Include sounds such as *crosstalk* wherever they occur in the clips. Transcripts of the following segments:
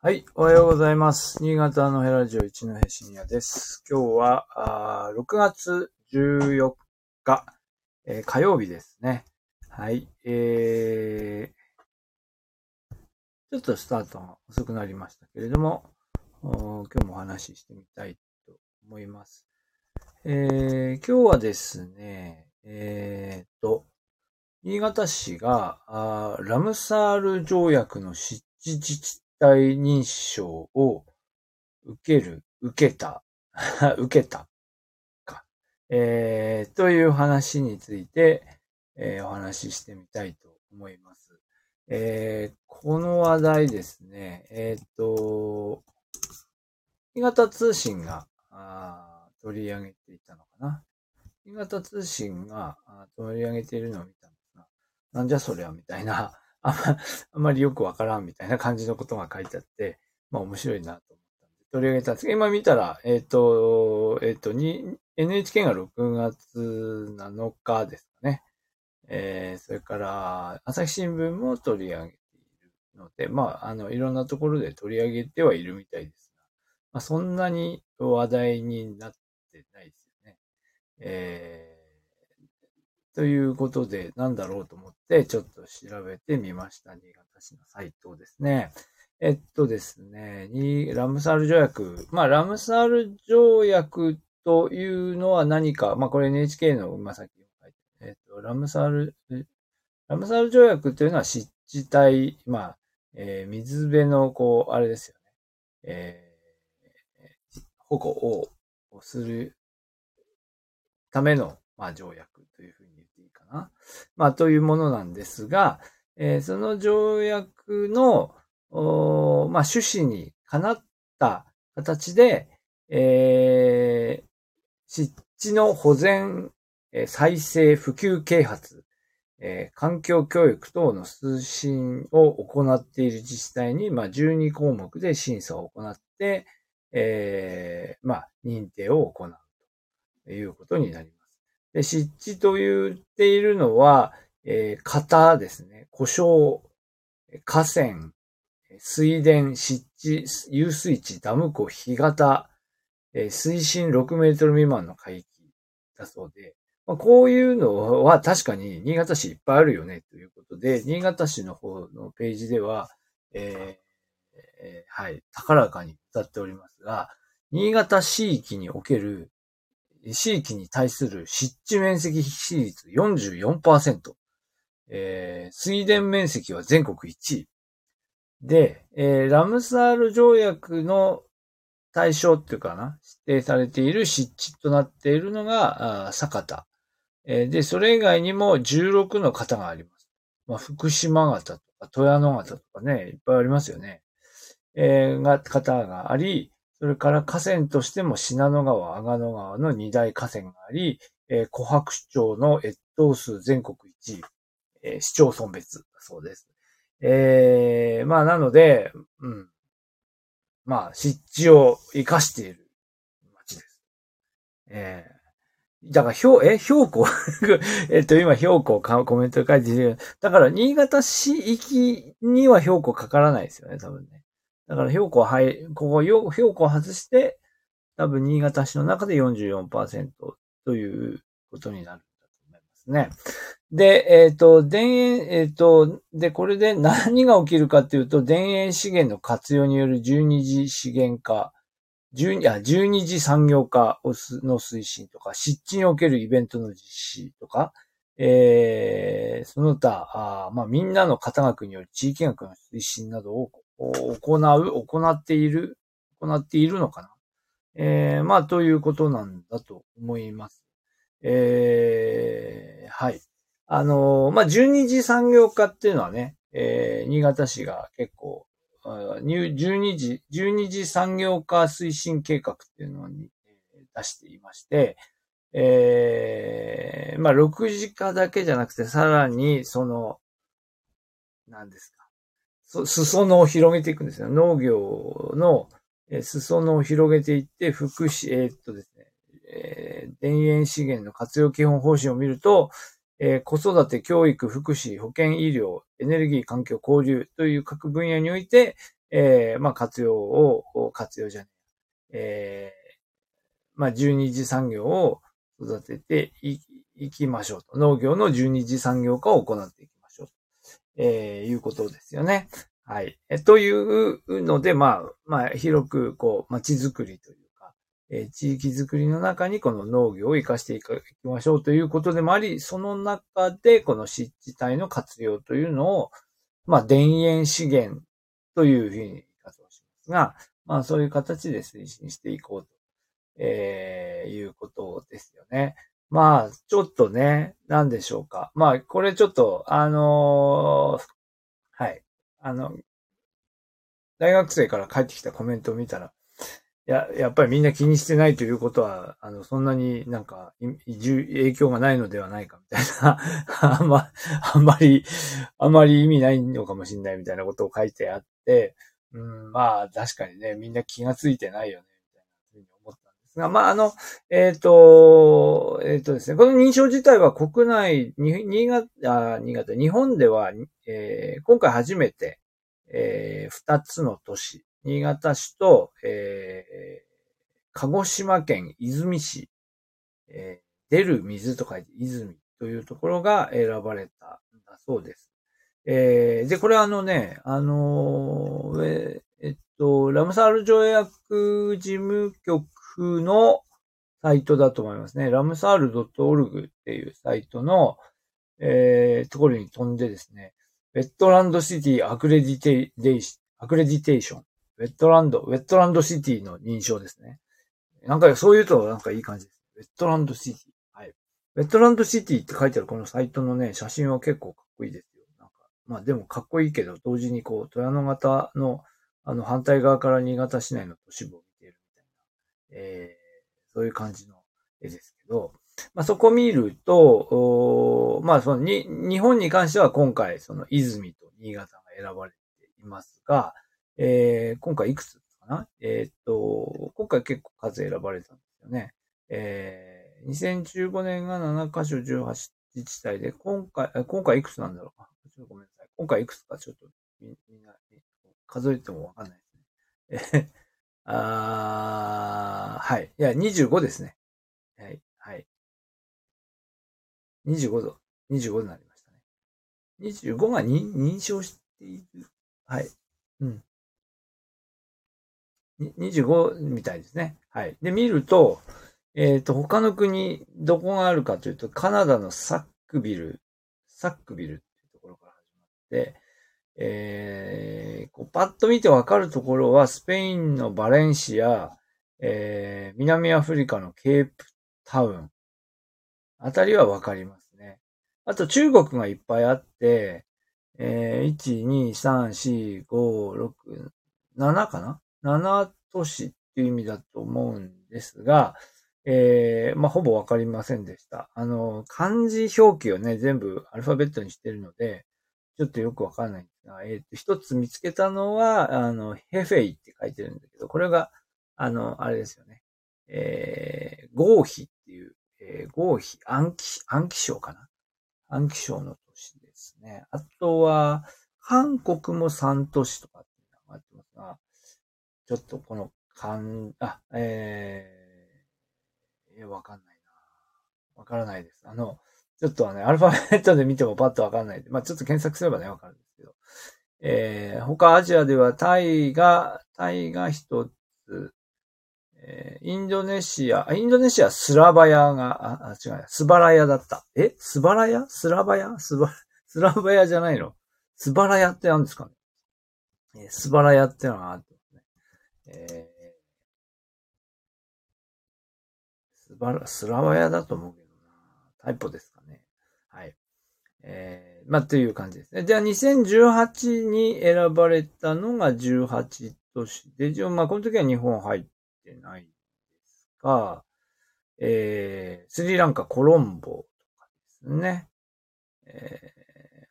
はい、おはようございます。新潟のヘラジオ一戸深夜です。今日は、あ6月14日、えー火曜日ですね。はい、えー、ちょっとスタートが遅くなりましたけれども、今日もお話ししてみたいと思います。えー、今日はですね、えーっと、新潟市があラムサール条約の湿地自治体認証を受ける、受けた、*laughs* 受けたか、えー、という話について、えーお話ししてみたいと思います。えーこの話題ですね、えーっと、新潟通信があ取り上げていたのかな。新潟通信が取り上げているのを見たんですが、なんじゃそりゃみたいな、あんま *laughs* あんまりよくわからんみたいな感じのことが書いてあって、まあ面白いなと思ったんで、取り上げたんですけど、今見たら、えっ、と、えっ、と、NHK が6月7日ですかね。えー、それから、朝日新聞も取り上げているので、まあ、あの、いろんなところで取り上げてはいるみたいですが、まあ、そんなに話題になってないですよね。えーということで、なんだろうと思って、ちょっと調べてみました。新潟市のサイトですね。えっとですね、にラムサール条約。まあ、ラムサール条約というのは何か、まあ、これ NHK の、まあ、さっき書いてえっと、ラムサール、ラムサール条約というのは湿地帯、まあ、えー水辺の、こう、あれですよね。えー保護をするための、まあ、条約な。まあ、というものなんですが、えーその条約の、まあ、趣旨にかなった形で、えー湿地の保全、えー再生、普及啓発、えー環境教育等の推進を行っている自治体に、まあ、12項目で審査を行って、えーまあ、認定を行うということになります。湿地と言っているのは、えー型ですね。故障、河川、水田、湿地、遊水地、ダム湖、干潟、えー水深6メートル未満の海域だそうで、まあ、こういうのは確かに新潟市いっぱいあるよねということで、新潟市の方のページでは、えーえーはい、高らかに歌っておりますが、新潟市域における市域に対する湿地面積比率44%、えー水田面積は全国1位。で、えーラムサール条約の対象っていうかな、指定されている湿地となっているのが、あ酒田。えーで、それ以外にも16の型があります。まあ、福島型とか、富山型とかね、いっぱいありますよね。えーが、型があり、それから河川としても信濃川、阿賀野川の二大河川があり、えー、琥珀市町の越冬数全国1位、えー市町村別だそうです。えー、まあなので、うん。まあ、湿地を活かしている町です。えー、だから、標、え、標高 *laughs* えっと、今、標高かコメント書いてる、だから、新潟市域には標高かからないですよね、多分ね。だから、標高は、ここ、標高を外して、多分、新潟市の中で44%ということになるんだと思いますね。で、えっ、と、田園、えっ、と、で、これで何が起きるかっていうと、田園資源の活用による12次資源化、12, あ12次産業化の推進とか、湿地におけるイベントの実施とか、えー、その他、あまあ、みんなの肩学による地域学の推進などを行う、行っている、行っているのかな。えー、まあ、ということなんだと思います。えー、はい。あのーまあ、12次産業化っていうのはね、えー、新潟市が結構、12次、12次産業化推進計画っていうのに出していまして、えー、まあ、6次化だけじゃなくて、さらに、その、何ですか。裾野を広げていくんですよ。農業の、えー裾野を広げていって、福祉、えーっとですね、えー田園資源の活用基本方針を見ると、えー子育て、教育、福祉、保健、医療、エネルギー、環境、交流という各分野において、えー、まあ活用を、活用じゃねえ、えー、まあ12次産業を育てていきましょうと。農業の12次産業化を行っていきましょうと、えー、いうことですよね。はい。えというので、まあ、まあ、広く、こう、街づくりというか、えー、地域づくりの中にこの農業を活かしていきましょうということでもあり、その中でこの湿地帯の活用というのを、まあ、田園資源というふうに言い方をしますが、まあ、そういう形で推進していこうと、えー、いうことですよね。まあ、ちょっとね、なんでしょうか。まあ、これちょっと、あのー、はい。あの、大学生から帰ってきたコメントを見たら、や、やっぱりみんな気にしてないということは、あの、そんなになんか、影響がないのではないかみたいな、*laughs* あんま、あんまり、あんまり意味ないのかもしれないみたいなことを書いてあって、うん、まあ、確かにね、みんな気がついてないよね、みたいなふうに思ったんが、まあ、あの、えっ、ー、と、えっ、ー、とですね、この認証自体は国内、新潟、新潟、日本では、えー、今回初めて、えー、二つの都市、新潟市と、えー、鹿児島県出水市、えー、出る水と書いて泉というところが選ばれたんだそうです。えー、で、これあのね、あのー、ええっと、ラムサール条約事務局のサイトだと思いますね。ラムサール .org っていうサイトの、えー、ところに飛んでですね、 Wetland City Accredita Accreditation。Wetland、Wetland City の認証ですね。なんかそう言うとなんかいい感じです。 Wetland City。はい。ウェットランドシティって書いてあるこのサイトのね、写真は結構かっこいいですよ。なんか、まあでもかっこいいけど、同時にこう、富山型の、あの、反対側から新潟市内の都市部、えー、そういう感じの絵ですけど、まあそこ見ると、まあそのに、日本に関しては今回、その泉と新潟が選ばれていますが、えー、今回いくつかな？えー、っと、今回結構数選ばれたんですよね。えー、2015年が7箇所18自治体で、今回、今回いくつなんだろう？ちょっとごめんなさい。今回いくつかちょっとみみんな数えてもわかんないですね。えあーはい。いや、25ですね。はい。はい。25度。25度になりましたね。25が認証している。はい。うん。25みたいですね。はい。で、見ると、えっ、ー、と、他の国、どこがあるかというと、カナダのサックビル、サックビルっていうところから始まって、えー、こうパッと見てわかるところは、スペインのバレンシア、えー、南アフリカのケープタウン、あたりはわかりますね。あと中国がいっぱいあって、えー、1、2、3、4、5、6、7かな？7都市っていう意味だと思うんですが、えー、まあ、ほぼわかりませんでした。あの、漢字表記をね、全部アルファベットにしてるので、ちょっとよくわかんないんですが、えっ、ー、と、一つ見つけたのは、あの、ヘフェイって書いてるんだけど、これが、あの、あれですよね。えー、合否っていう、えー、合否、暗記、暗記賞かな？暗記賞の都市ですね。あとは、韓国も3都市とかっていうのがあってますが、ちょっとこの、かん、あ、えー、えわかんないな。わからないです。あの、ちょっとはね、アルファベットで見てもパッとわかんない。まあ、ちょっと検索すればね、わかるんですけど。えー、他アジアではタイが、タイが一つ、え、インドネシア、インドネシアスラバヤが、あ、違う、スバラヤだった。え？スバラヤ？スラバヤ？スバ、スラバヤじゃないの？スバラヤって何ですかね？え、スバラヤってのがあって、えー、スバラ、スラバヤだと思うけどな。タイプですかね。はい。えー、まあ、という感じですね。じゃあ、2018に選ばれたのが18都市で、まあ、この時は日本入ってないですが、えー、スリランカ、コロンボとかですね。え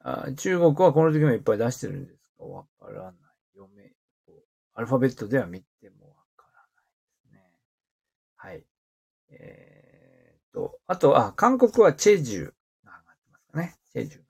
ー、あ中国はこの時もいっぱい出してるんですか？わからない。読め、アルファベットでは見てもわからないですね。はい。えー、と、あと、あ、韓国はチェジュが上がってますかね。チェジュが上がってる。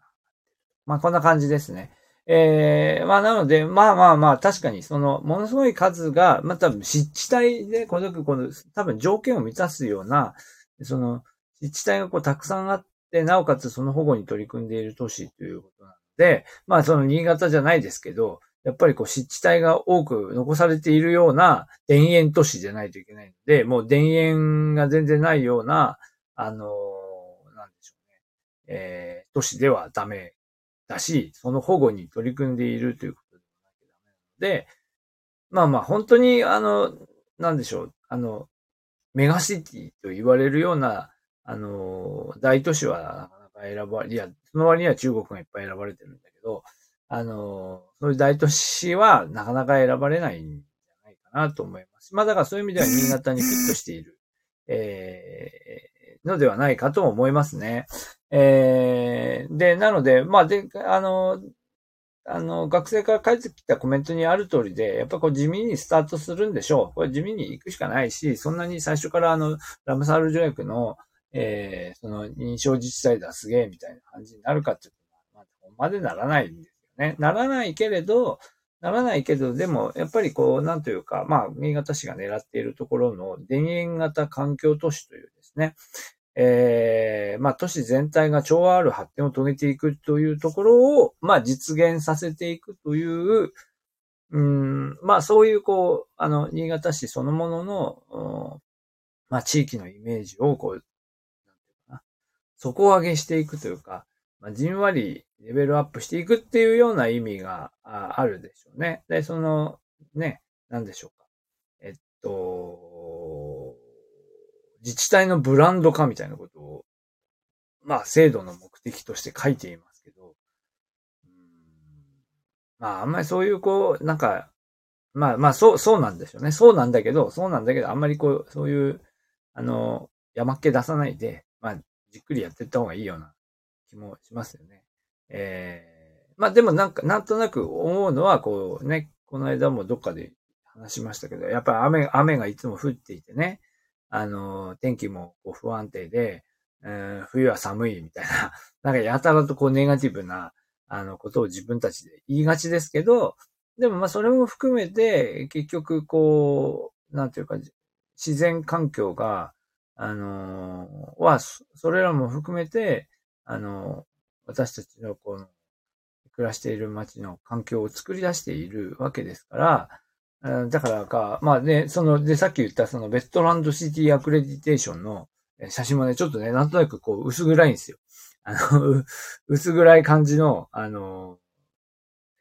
まあ、こんな感じですね。えー、まあなので、まあまあまあ、確かにその、ものすごい数が、まあ多分湿地帯で、この、この、多分条件を満たすような、その、湿地帯がこうたくさんあって、なおかつその保護に取り組んでいる都市ということなので、まあその新潟じゃないですけど、やっぱりこう湿地帯が多く残されているような田園都市じゃないといけないので、もう田園が全然ないような、あの、なんでしょうね、えー、都市ではダメだし、その保護に取り組んでいるということでもなきゃダメなので、まあまあ本当にあの、なんでしょう、あの、メガシティと言われるような、あの、大都市はなかなか選ばれ、いや、その割には中国がいっぱい選ばれてるんだけど、あの、そういう大都市はなかなか選ばれないんじゃないかなと思います。まあだからそういう意味では新潟にフィットしている、えー、のではないかと思いますね。えー、で、なので、まあで、あの、あの、学生から返ってきたコメントにある通りで、やっぱこう地味にスタートするんでしょう。これ地味に行くしかないし、そんなに最初からあの、ラムサール条約の、えー、その認証自治体だすげえみたいな感じになるかっていうと、まあ、ここまでならないんですよね。ならないけれど、ならないけど、でも、やっぱりこう、なんというか、まあ、新潟市が狙っているところの田園型環境都市というですね、えー、まあ、都市全体が調和ある発展を遂げていくというところを、まあ、実現させていくという、うん、まあ、そういう、こう、あの、新潟市そのものの、まあ、地域のイメージを、こう、なんていうかな、底上げしていくというか、まあ、じんわりレベルアップしていくっていうような意味があるでしょうね。で、その、ね、なんでしょうか。えっと、自治体のブランド化みたいなことを、まあ、制度の目的として書いていますけど、まあ、あんまりそういう、こう、なんか、まあまあ、そう、そうなんでしょうね。そうなんだけど、そうなんだけど、あんまりこう、そういう、あの、山っ気出さないで、まあ、じっくりやっていった方がいいような気もしますよね。えー、まあでもなんか、なんとなく思うのは、こうね、この間もどっかで話しましたけど、やっぱり雨、雨がいつも降っていてね、あの、天気もこう不安定で、えー、冬は寒いみたいな、*laughs* なんかやたらとこうネガティブな、あの、ことを自分たちで言いがちですけど、でもまあそれも含めて、結局こう、なんていうか、自然環境が、あの、は、それらも含めて、あの、私たちのこの暮らしている街の環境を作り出しているわけですから、だからか、まあね、その、で、さっき言ったそのベッドランドシティアクレディテーションの写真もね、ちょっとね、なんとなくこう、薄暗いんですよ。あの、*laughs* 薄暗い感じの、あの、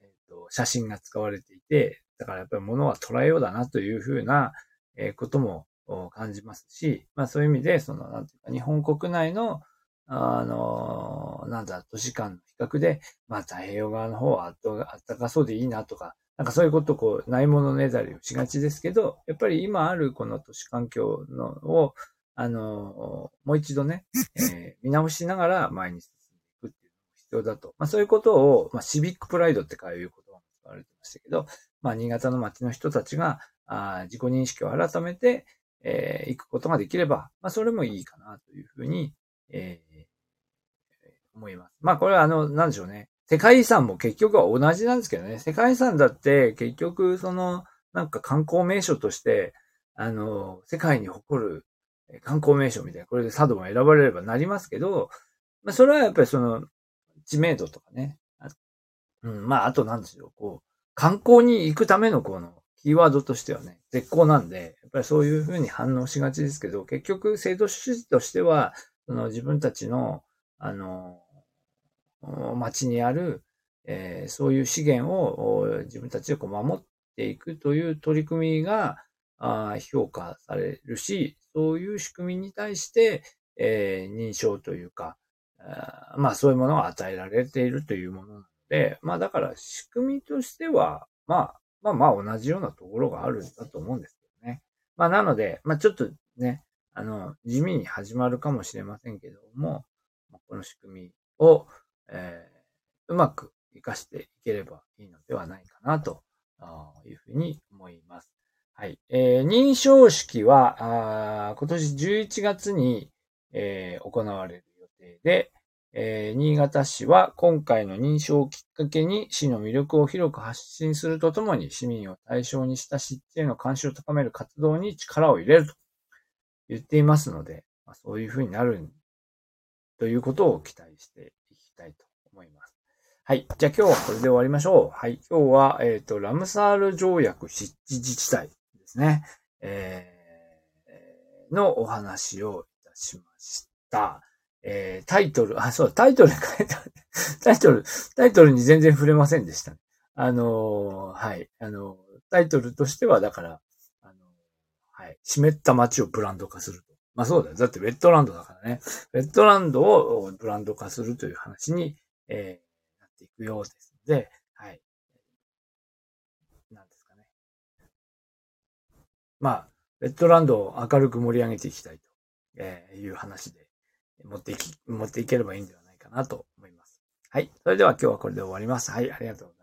えっ、と、写真が使われていて、だからやっぱり物は捉えようだなというふうな、えー、ことも感じますし、まあそういう意味で、その、なんていうか、日本国内の、あの、なんだ、都市間の比較で、まあ太平洋側の方はあったかそうでいいなとか、なんかそういうことをこう、ないものねだりをしがちですけど、やっぱり今あるこの都市環境のを、あの、もう一度ね、*laughs* えー、見直しながら前に進んでいくっていうのが必要だと。まあそういうことを、まあシビックプライドっていう言葉も使われてましたけど、まあ新潟の街の人たちが、あ自己認識を改めて、えー、行くことができれば、まあそれもいいかなというふうに、えー、思います。まあこれはあの、なんでしょうね。世界遺産も結局は同じなんですけどね。世界遺産だって結局その、なんか観光名所として、あの、世界に誇る観光名所みたいな、これで佐渡が選ばれればなりますけど、まあそれはやっぱりその、知名度とかね。うん、まああとなんですよ、こう、観光に行くためのこの、キーワードとしてはね、絶好なんで、やっぱりそういうふうに反応しがちですけど、結局制度主義としては、その自分たちの、あの、町にある、えー、そういう資源を自分たちでこう守っていくという取り組みがあ評価されるし、そういう仕組みに対して、えー、認証というか、あまあそういうものが与えられているというものなので、まあだから仕組みとしては、まあ、まあまあ同じようなところがあるんだと思うんですけどね。まあなので、まあちょっとね、あの、地味に始まるかもしれませんけども、この仕組みを、えー、うまく活かしていければいいのではないかなというふうに思います。はい。えー、認証式は、あ今年11月に、えー、行われる予定で、えー、新潟市は今回の認証をきっかけに市の魅力を広く発信するとともに市民を対象にした湿地への関心を高める活動に力を入れると言っていますので、まあ、そういうふうになるということを期待してたいと思います。はい。じゃあ今日はこれで終わりましょう。はい。今日は、えっ、ー、と、ラムサール条約湿地自治体ですね。えー、のお話をいたしました。えー、タイトル、あ、そう、タイトル書いてある。*laughs* タイトル、タイトルに全然触れませんでした。あのー、はい。あのー、タイトルとしては、だから、あのー、はい。湿った街をブランド化すると。まあそうだよ。だってウェットランドだからね。ウェットランドをブランド化するという話に、えー、なっていくようですので、はい。なんですかね。まあ、ウェットランドを明るく盛り上げていきたいという話で、持っていき、持っていければいいんではないかなと思います。はい。それでは今日はこれで終わります。はい。ありがとうございます。